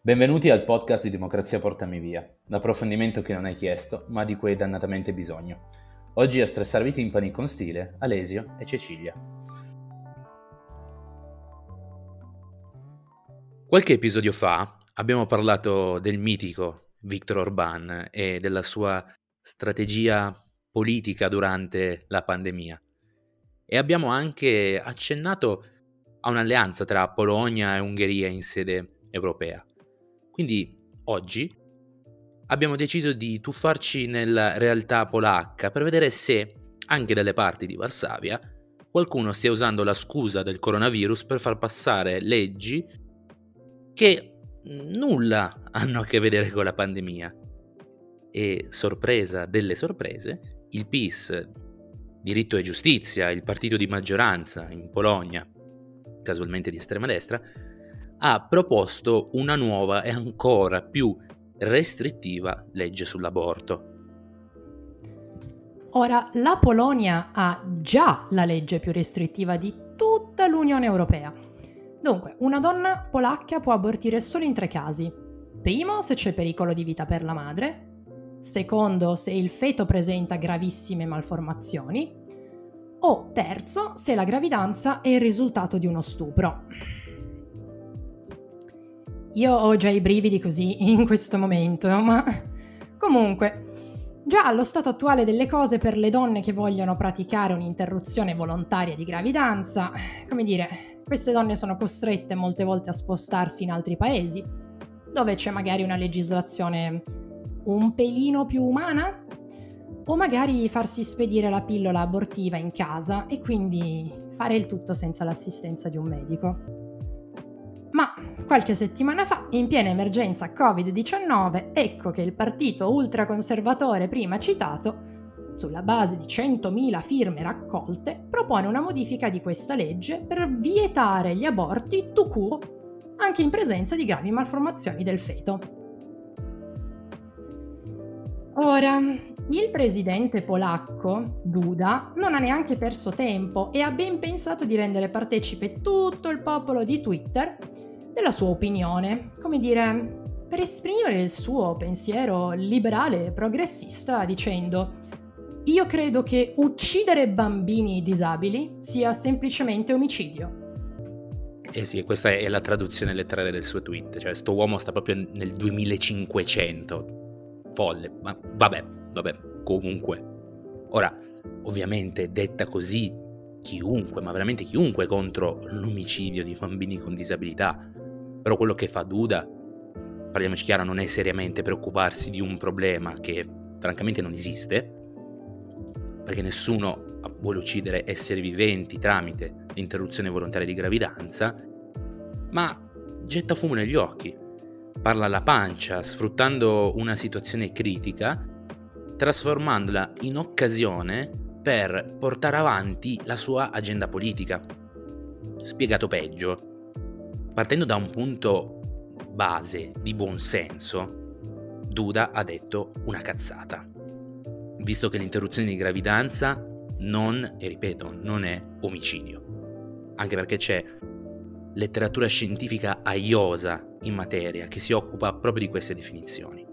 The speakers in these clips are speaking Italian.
Benvenuti al podcast di Democrazia Portami Via, l'approfondimento che non hai chiesto, ma di cui hai dannatamente bisogno. Oggi a stressarvi i timpani con stile, Alesio e Cecilia. Qualche episodio fa abbiamo parlato del mitico Viktor Orban e della sua strategia politica durante la pandemia e abbiamo anche accennato a un'alleanza tra Polonia e Ungheria in sede europea. Quindi oggi abbiamo deciso di tuffarci nella realtà polacca per vedere se, anche dalle parti di Varsavia, qualcuno stia usando la scusa del coronavirus per far passare leggi che nulla hanno a che vedere con la pandemia. E sorpresa delle sorprese, il PIS, Diritto e Giustizia, il partito di maggioranza in Polonia, casualmente di estrema destra, ha proposto una nuova e ancora più restrittiva legge sull'aborto. Ora, la Polonia ha già la legge più restrittiva di tutta l'Unione Europea. Dunque, una donna polacca può abortire solo in tre casi. Primo, se c'è pericolo di vita per la madre. Secondo, se il feto presenta gravissime malformazioni. O terzo, se la gravidanza è il risultato di uno stupro. Io ho già i brividi così in questo momento, ma comunque, già allo stato attuale delle cose per le donne che vogliono praticare un'interruzione volontaria di gravidanza, come dire, queste donne sono costrette molte volte a spostarsi in altri paesi, dove c'è magari una legislazione un pelino più umana, o magari farsi spedire la pillola abortiva in casa e quindi fare il tutto senza l'assistenza di un medico. Qualche settimana fa, in piena emergenza Covid-19, ecco che il partito ultraconservatore prima citato, sulla base di 100.000 firme raccolte, propone una modifica di questa legge per vietare gli aborti tout court, anche in presenza di gravi malformazioni del feto. Ora, il presidente polacco, Duda, non ha neanche perso tempo e ha ben pensato di rendere partecipe tutto il popolo di Twitter della sua opinione, come dire, per esprimere il suo pensiero liberale e progressista dicendo io credo che uccidere bambini disabili sia semplicemente omicidio. Eh sì, questa è la traduzione letterale del suo tweet, cioè sto uomo sta proprio nel 2500. Folle, ma vabbè, vabbè, comunque. Ora, ovviamente detta così, chiunque, ma veramente chiunque contro l'omicidio di bambini con disabilità però quello che fa Duda, parliamoci chiaro, non è seriamente preoccuparsi di un problema che francamente non esiste, perché nessuno vuole uccidere esseri viventi tramite l'interruzione volontaria di gravidanza, ma getta fumo negli occhi, parla alla pancia, sfruttando una situazione critica, trasformandola in occasione per portare avanti la sua agenda politica. Spiegato peggio, Partendo da un punto base di buonsenso, Duda ha detto una cazzata. Visto che l'interruzione di gravidanza non, e ripeto, non è omicidio. Anche perché c'è letteratura scientifica aiosa in materia che si occupa proprio di queste definizioni.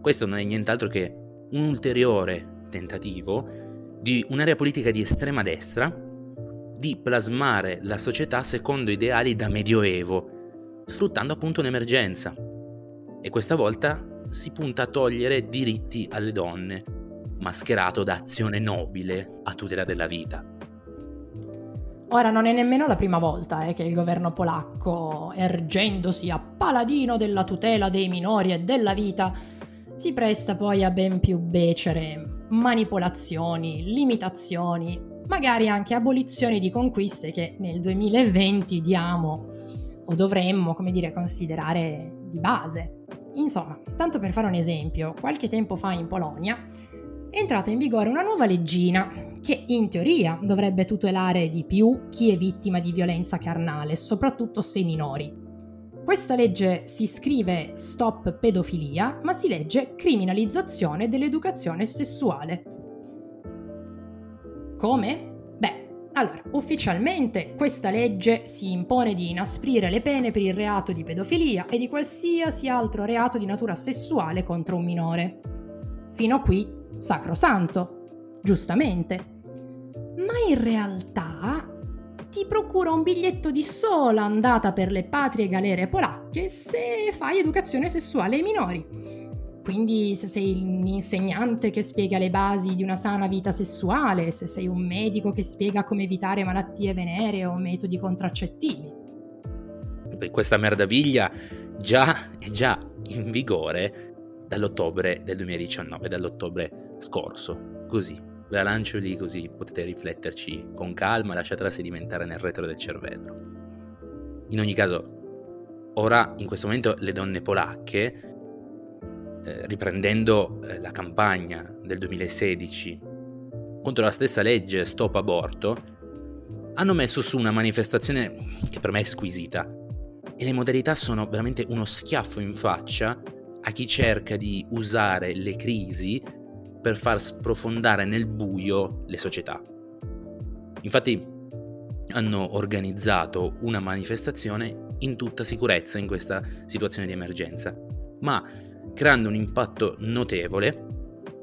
Questo non è nient'altro che un ulteriore tentativo di un'area politica di estrema destra di plasmare la società secondo ideali da medioevo, sfruttando appunto un'emergenza. E questa volta si punta a togliere diritti alle donne, mascherato da azione nobile a tutela della vita. Ora non è nemmeno la prima volta eh, che il governo polacco, ergendosi a paladino della tutela dei minori e della vita, si presta poi a ben più becere manipolazioni, limitazioni magari anche abolizioni di conquiste che nel 2020 diamo o dovremmo, come dire, considerare di base. Insomma, tanto per fare un esempio, qualche tempo fa in Polonia è entrata in vigore una nuova leggina che in teoria dovrebbe tutelare di più chi è vittima di violenza carnale, soprattutto se minori. Questa legge si scrive Stop pedofilia, ma si legge Criminalizzazione dell'educazione sessuale. Come? Allora, ufficialmente questa legge si impone di inasprire le pene per il reato di pedofilia e di qualsiasi altro reato di natura sessuale contro un minore. Fino a qui, sacrosanto, giustamente. Ma in realtà ti procura un biglietto di sola andata per le patrie galere polacche se fai educazione sessuale ai minori quindi se sei un insegnante che spiega le basi di una sana vita sessuale, se sei un medico che spiega come evitare malattie venere o metodi contraccettivi. Questa merdaviglia già è già in vigore dall'ottobre del 2019, dall'ottobre scorso. Così, ve la lancio lì così potete rifletterci con calma, lasciatela sedimentare nel retro del cervello. In ogni caso, ora in questo momento le donne polacche eh, riprendendo eh, la campagna del 2016 contro la stessa legge Stop Aborto, hanno messo su una manifestazione che per me è squisita e le modalità sono veramente uno schiaffo in faccia a chi cerca di usare le crisi per far sprofondare nel buio le società. Infatti hanno organizzato una manifestazione in tutta sicurezza in questa situazione di emergenza, ma creando un impatto notevole.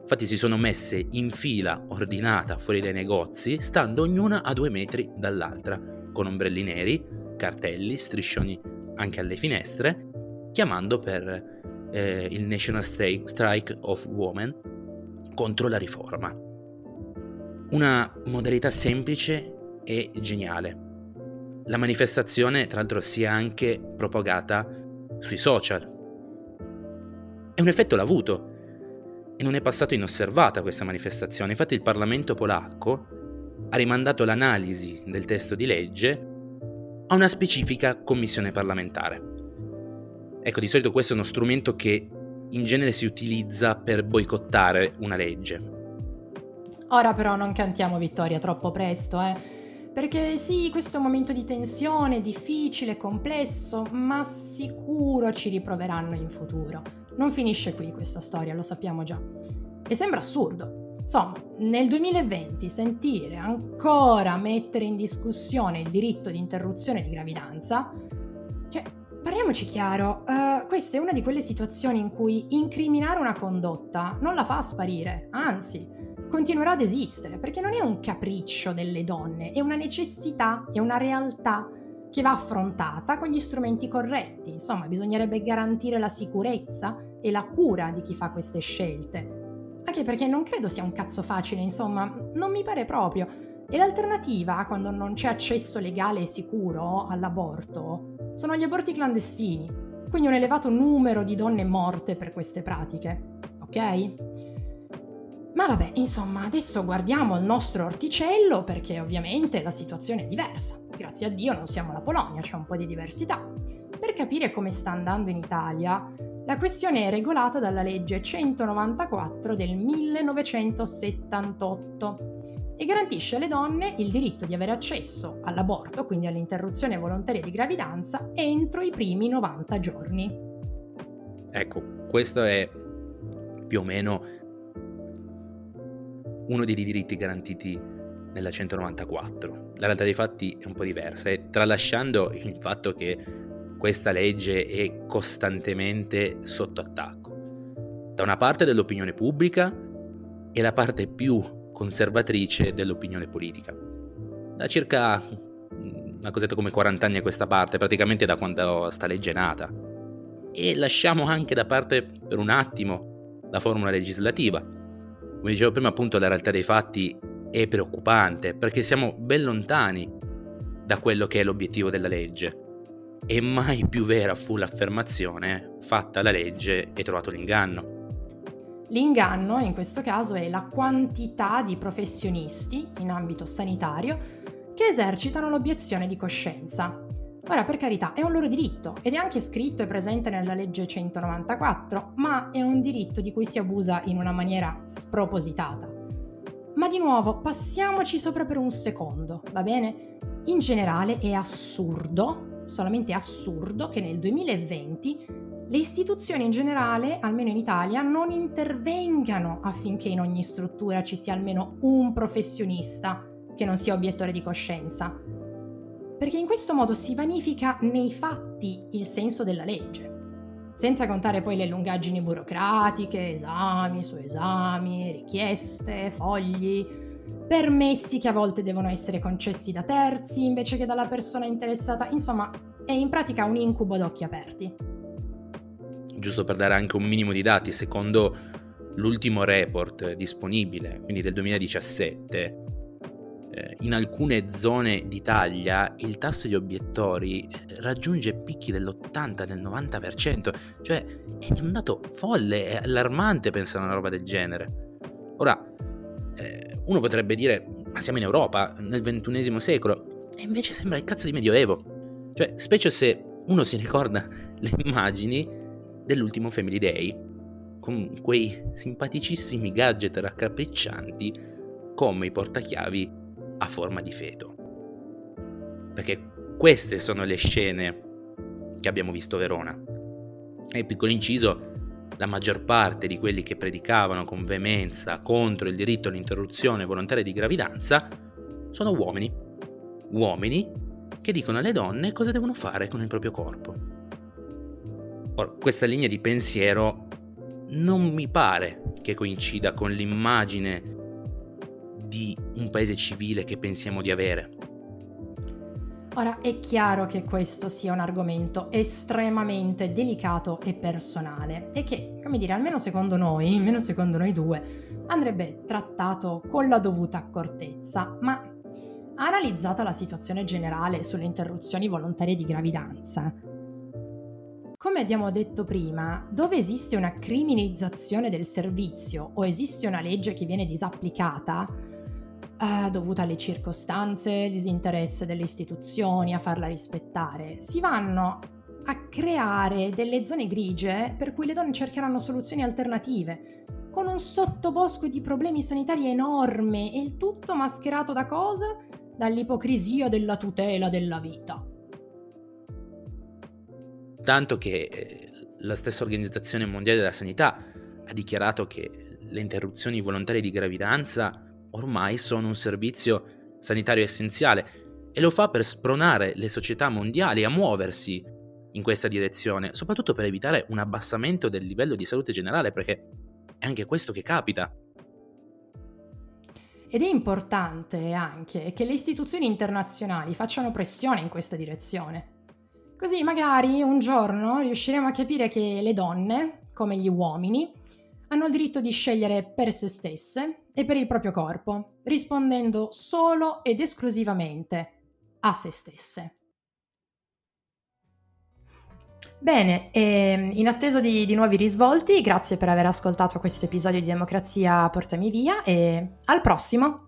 Infatti si sono messe in fila ordinata fuori dai negozi, stando ognuna a due metri dall'altra, con ombrelli neri, cartelli, striscioni anche alle finestre, chiamando per eh, il National Strike of Women contro la riforma. Una modalità semplice e geniale. La manifestazione, tra l'altro, si è anche propagata sui social, e un effetto l'ha avuto. E non è passato inosservata questa manifestazione. Infatti il Parlamento polacco ha rimandato l'analisi del testo di legge a una specifica commissione parlamentare. Ecco, di solito questo è uno strumento che in genere si utilizza per boicottare una legge. Ora però non cantiamo vittoria troppo presto, eh? Perché sì, questo è un momento di tensione, difficile, complesso, ma sicuro ci riproveranno in futuro. Non finisce qui questa storia, lo sappiamo già. E sembra assurdo. Insomma, nel 2020 sentire ancora mettere in discussione il diritto di interruzione di gravidanza, cioè, parliamoci chiaro, uh, questa è una di quelle situazioni in cui incriminare una condotta non la fa sparire, anzi, continuerà ad esistere, perché non è un capriccio delle donne, è una necessità, è una realtà che va affrontata con gli strumenti corretti. Insomma, bisognerebbe garantire la sicurezza e la cura di chi fa queste scelte. Anche perché non credo sia un cazzo facile, insomma, non mi pare proprio. E l'alternativa, quando non c'è accesso legale e sicuro all'aborto, sono gli aborti clandestini. Quindi un elevato numero di donne morte per queste pratiche. Ok? Ma vabbè, insomma, adesso guardiamo il nostro orticello perché ovviamente la situazione è diversa. Grazie a Dio non siamo la Polonia, c'è un po' di diversità. Per capire come sta andando in Italia, la questione è regolata dalla legge 194 del 1978 e garantisce alle donne il diritto di avere accesso all'aborto, quindi all'interruzione volontaria di gravidanza, entro i primi 90 giorni. Ecco, questo è più o meno uno dei diritti garantiti nella 194. La realtà dei fatti è un po' diversa e tralasciando il fatto che questa legge è costantemente sotto attacco. Da una parte dell'opinione pubblica e la parte più conservatrice dell'opinione politica. Da circa una cosetta come 40 anni a questa parte, praticamente da quando sta legge è nata. E lasciamo anche da parte per un attimo la formula legislativa. Come dicevo prima, appunto, la realtà dei fatti è preoccupante perché siamo ben lontani da quello che è l'obiettivo della legge e mai più vera fu l'affermazione fatta la legge e trovato l'inganno. L'inganno in questo caso è la quantità di professionisti in ambito sanitario che esercitano l'obiezione di coscienza. Ora, per carità, è un loro diritto ed è anche scritto e presente nella legge 194, ma è un diritto di cui si abusa in una maniera spropositata. Ma di nuovo, passiamoci sopra per un secondo, va bene? In generale è assurdo, solamente assurdo, che nel 2020 le istituzioni in generale, almeno in Italia, non intervengano affinché in ogni struttura ci sia almeno un professionista che non sia obiettore di coscienza perché in questo modo si vanifica nei fatti il senso della legge. Senza contare poi le lungaggini burocratiche, esami su esami, richieste, fogli, permessi che a volte devono essere concessi da terzi invece che dalla persona interessata, insomma è in pratica un incubo ad occhi aperti. Giusto per dare anche un minimo di dati, secondo l'ultimo report disponibile, quindi del 2017, eh, in alcune zone d'Italia il tasso di obiettori eh, raggiunge picchi dell'80, del 90%, cioè è un dato folle, è allarmante pensare a una roba del genere. Ora, eh, uno potrebbe dire, ma siamo in Europa, nel XXI secolo, e invece sembra il cazzo di Medioevo. Cioè, specie se uno si ricorda le immagini dell'ultimo Family Day, con quei simpaticissimi gadget raccapriccianti come i portachiavi a forma di feto. Perché queste sono le scene che abbiamo visto a Verona. E piccolo inciso, la maggior parte di quelli che predicavano con veemenza contro il diritto all'interruzione volontaria di gravidanza sono uomini. Uomini che dicono alle donne cosa devono fare con il proprio corpo. Ora, questa linea di pensiero non mi pare che coincida con l'immagine di un paese civile che pensiamo di avere. Ora è chiaro che questo sia un argomento estremamente delicato e personale e che, come dire, almeno secondo noi, almeno secondo noi due, andrebbe trattato con la dovuta accortezza, ma analizzata la situazione generale sulle interruzioni volontarie di gravidanza, come abbiamo detto prima, dove esiste una criminalizzazione del servizio o esiste una legge che viene disapplicata, eh, dovuta alle circostanze, disinteresse delle istituzioni a farla rispettare, si vanno a creare delle zone grigie per cui le donne cercheranno soluzioni alternative, con un sottobosco di problemi sanitari enorme e il tutto mascherato da cosa? Dall'ipocrisia della tutela della vita. Tanto che eh, la stessa Organizzazione Mondiale della Sanità ha dichiarato che le interruzioni volontarie di gravidanza ormai sono un servizio sanitario essenziale e lo fa per spronare le società mondiali a muoversi in questa direzione, soprattutto per evitare un abbassamento del livello di salute generale, perché è anche questo che capita. Ed è importante anche che le istituzioni internazionali facciano pressione in questa direzione. Così magari un giorno riusciremo a capire che le donne, come gli uomini, hanno il diritto di scegliere per se stesse e per il proprio corpo, rispondendo solo ed esclusivamente a se stesse. Bene, ehm, in attesa di, di, nuovi risvolti, grazie per aver ascoltato questo episodio di Democrazia Portami Via e al prossimo!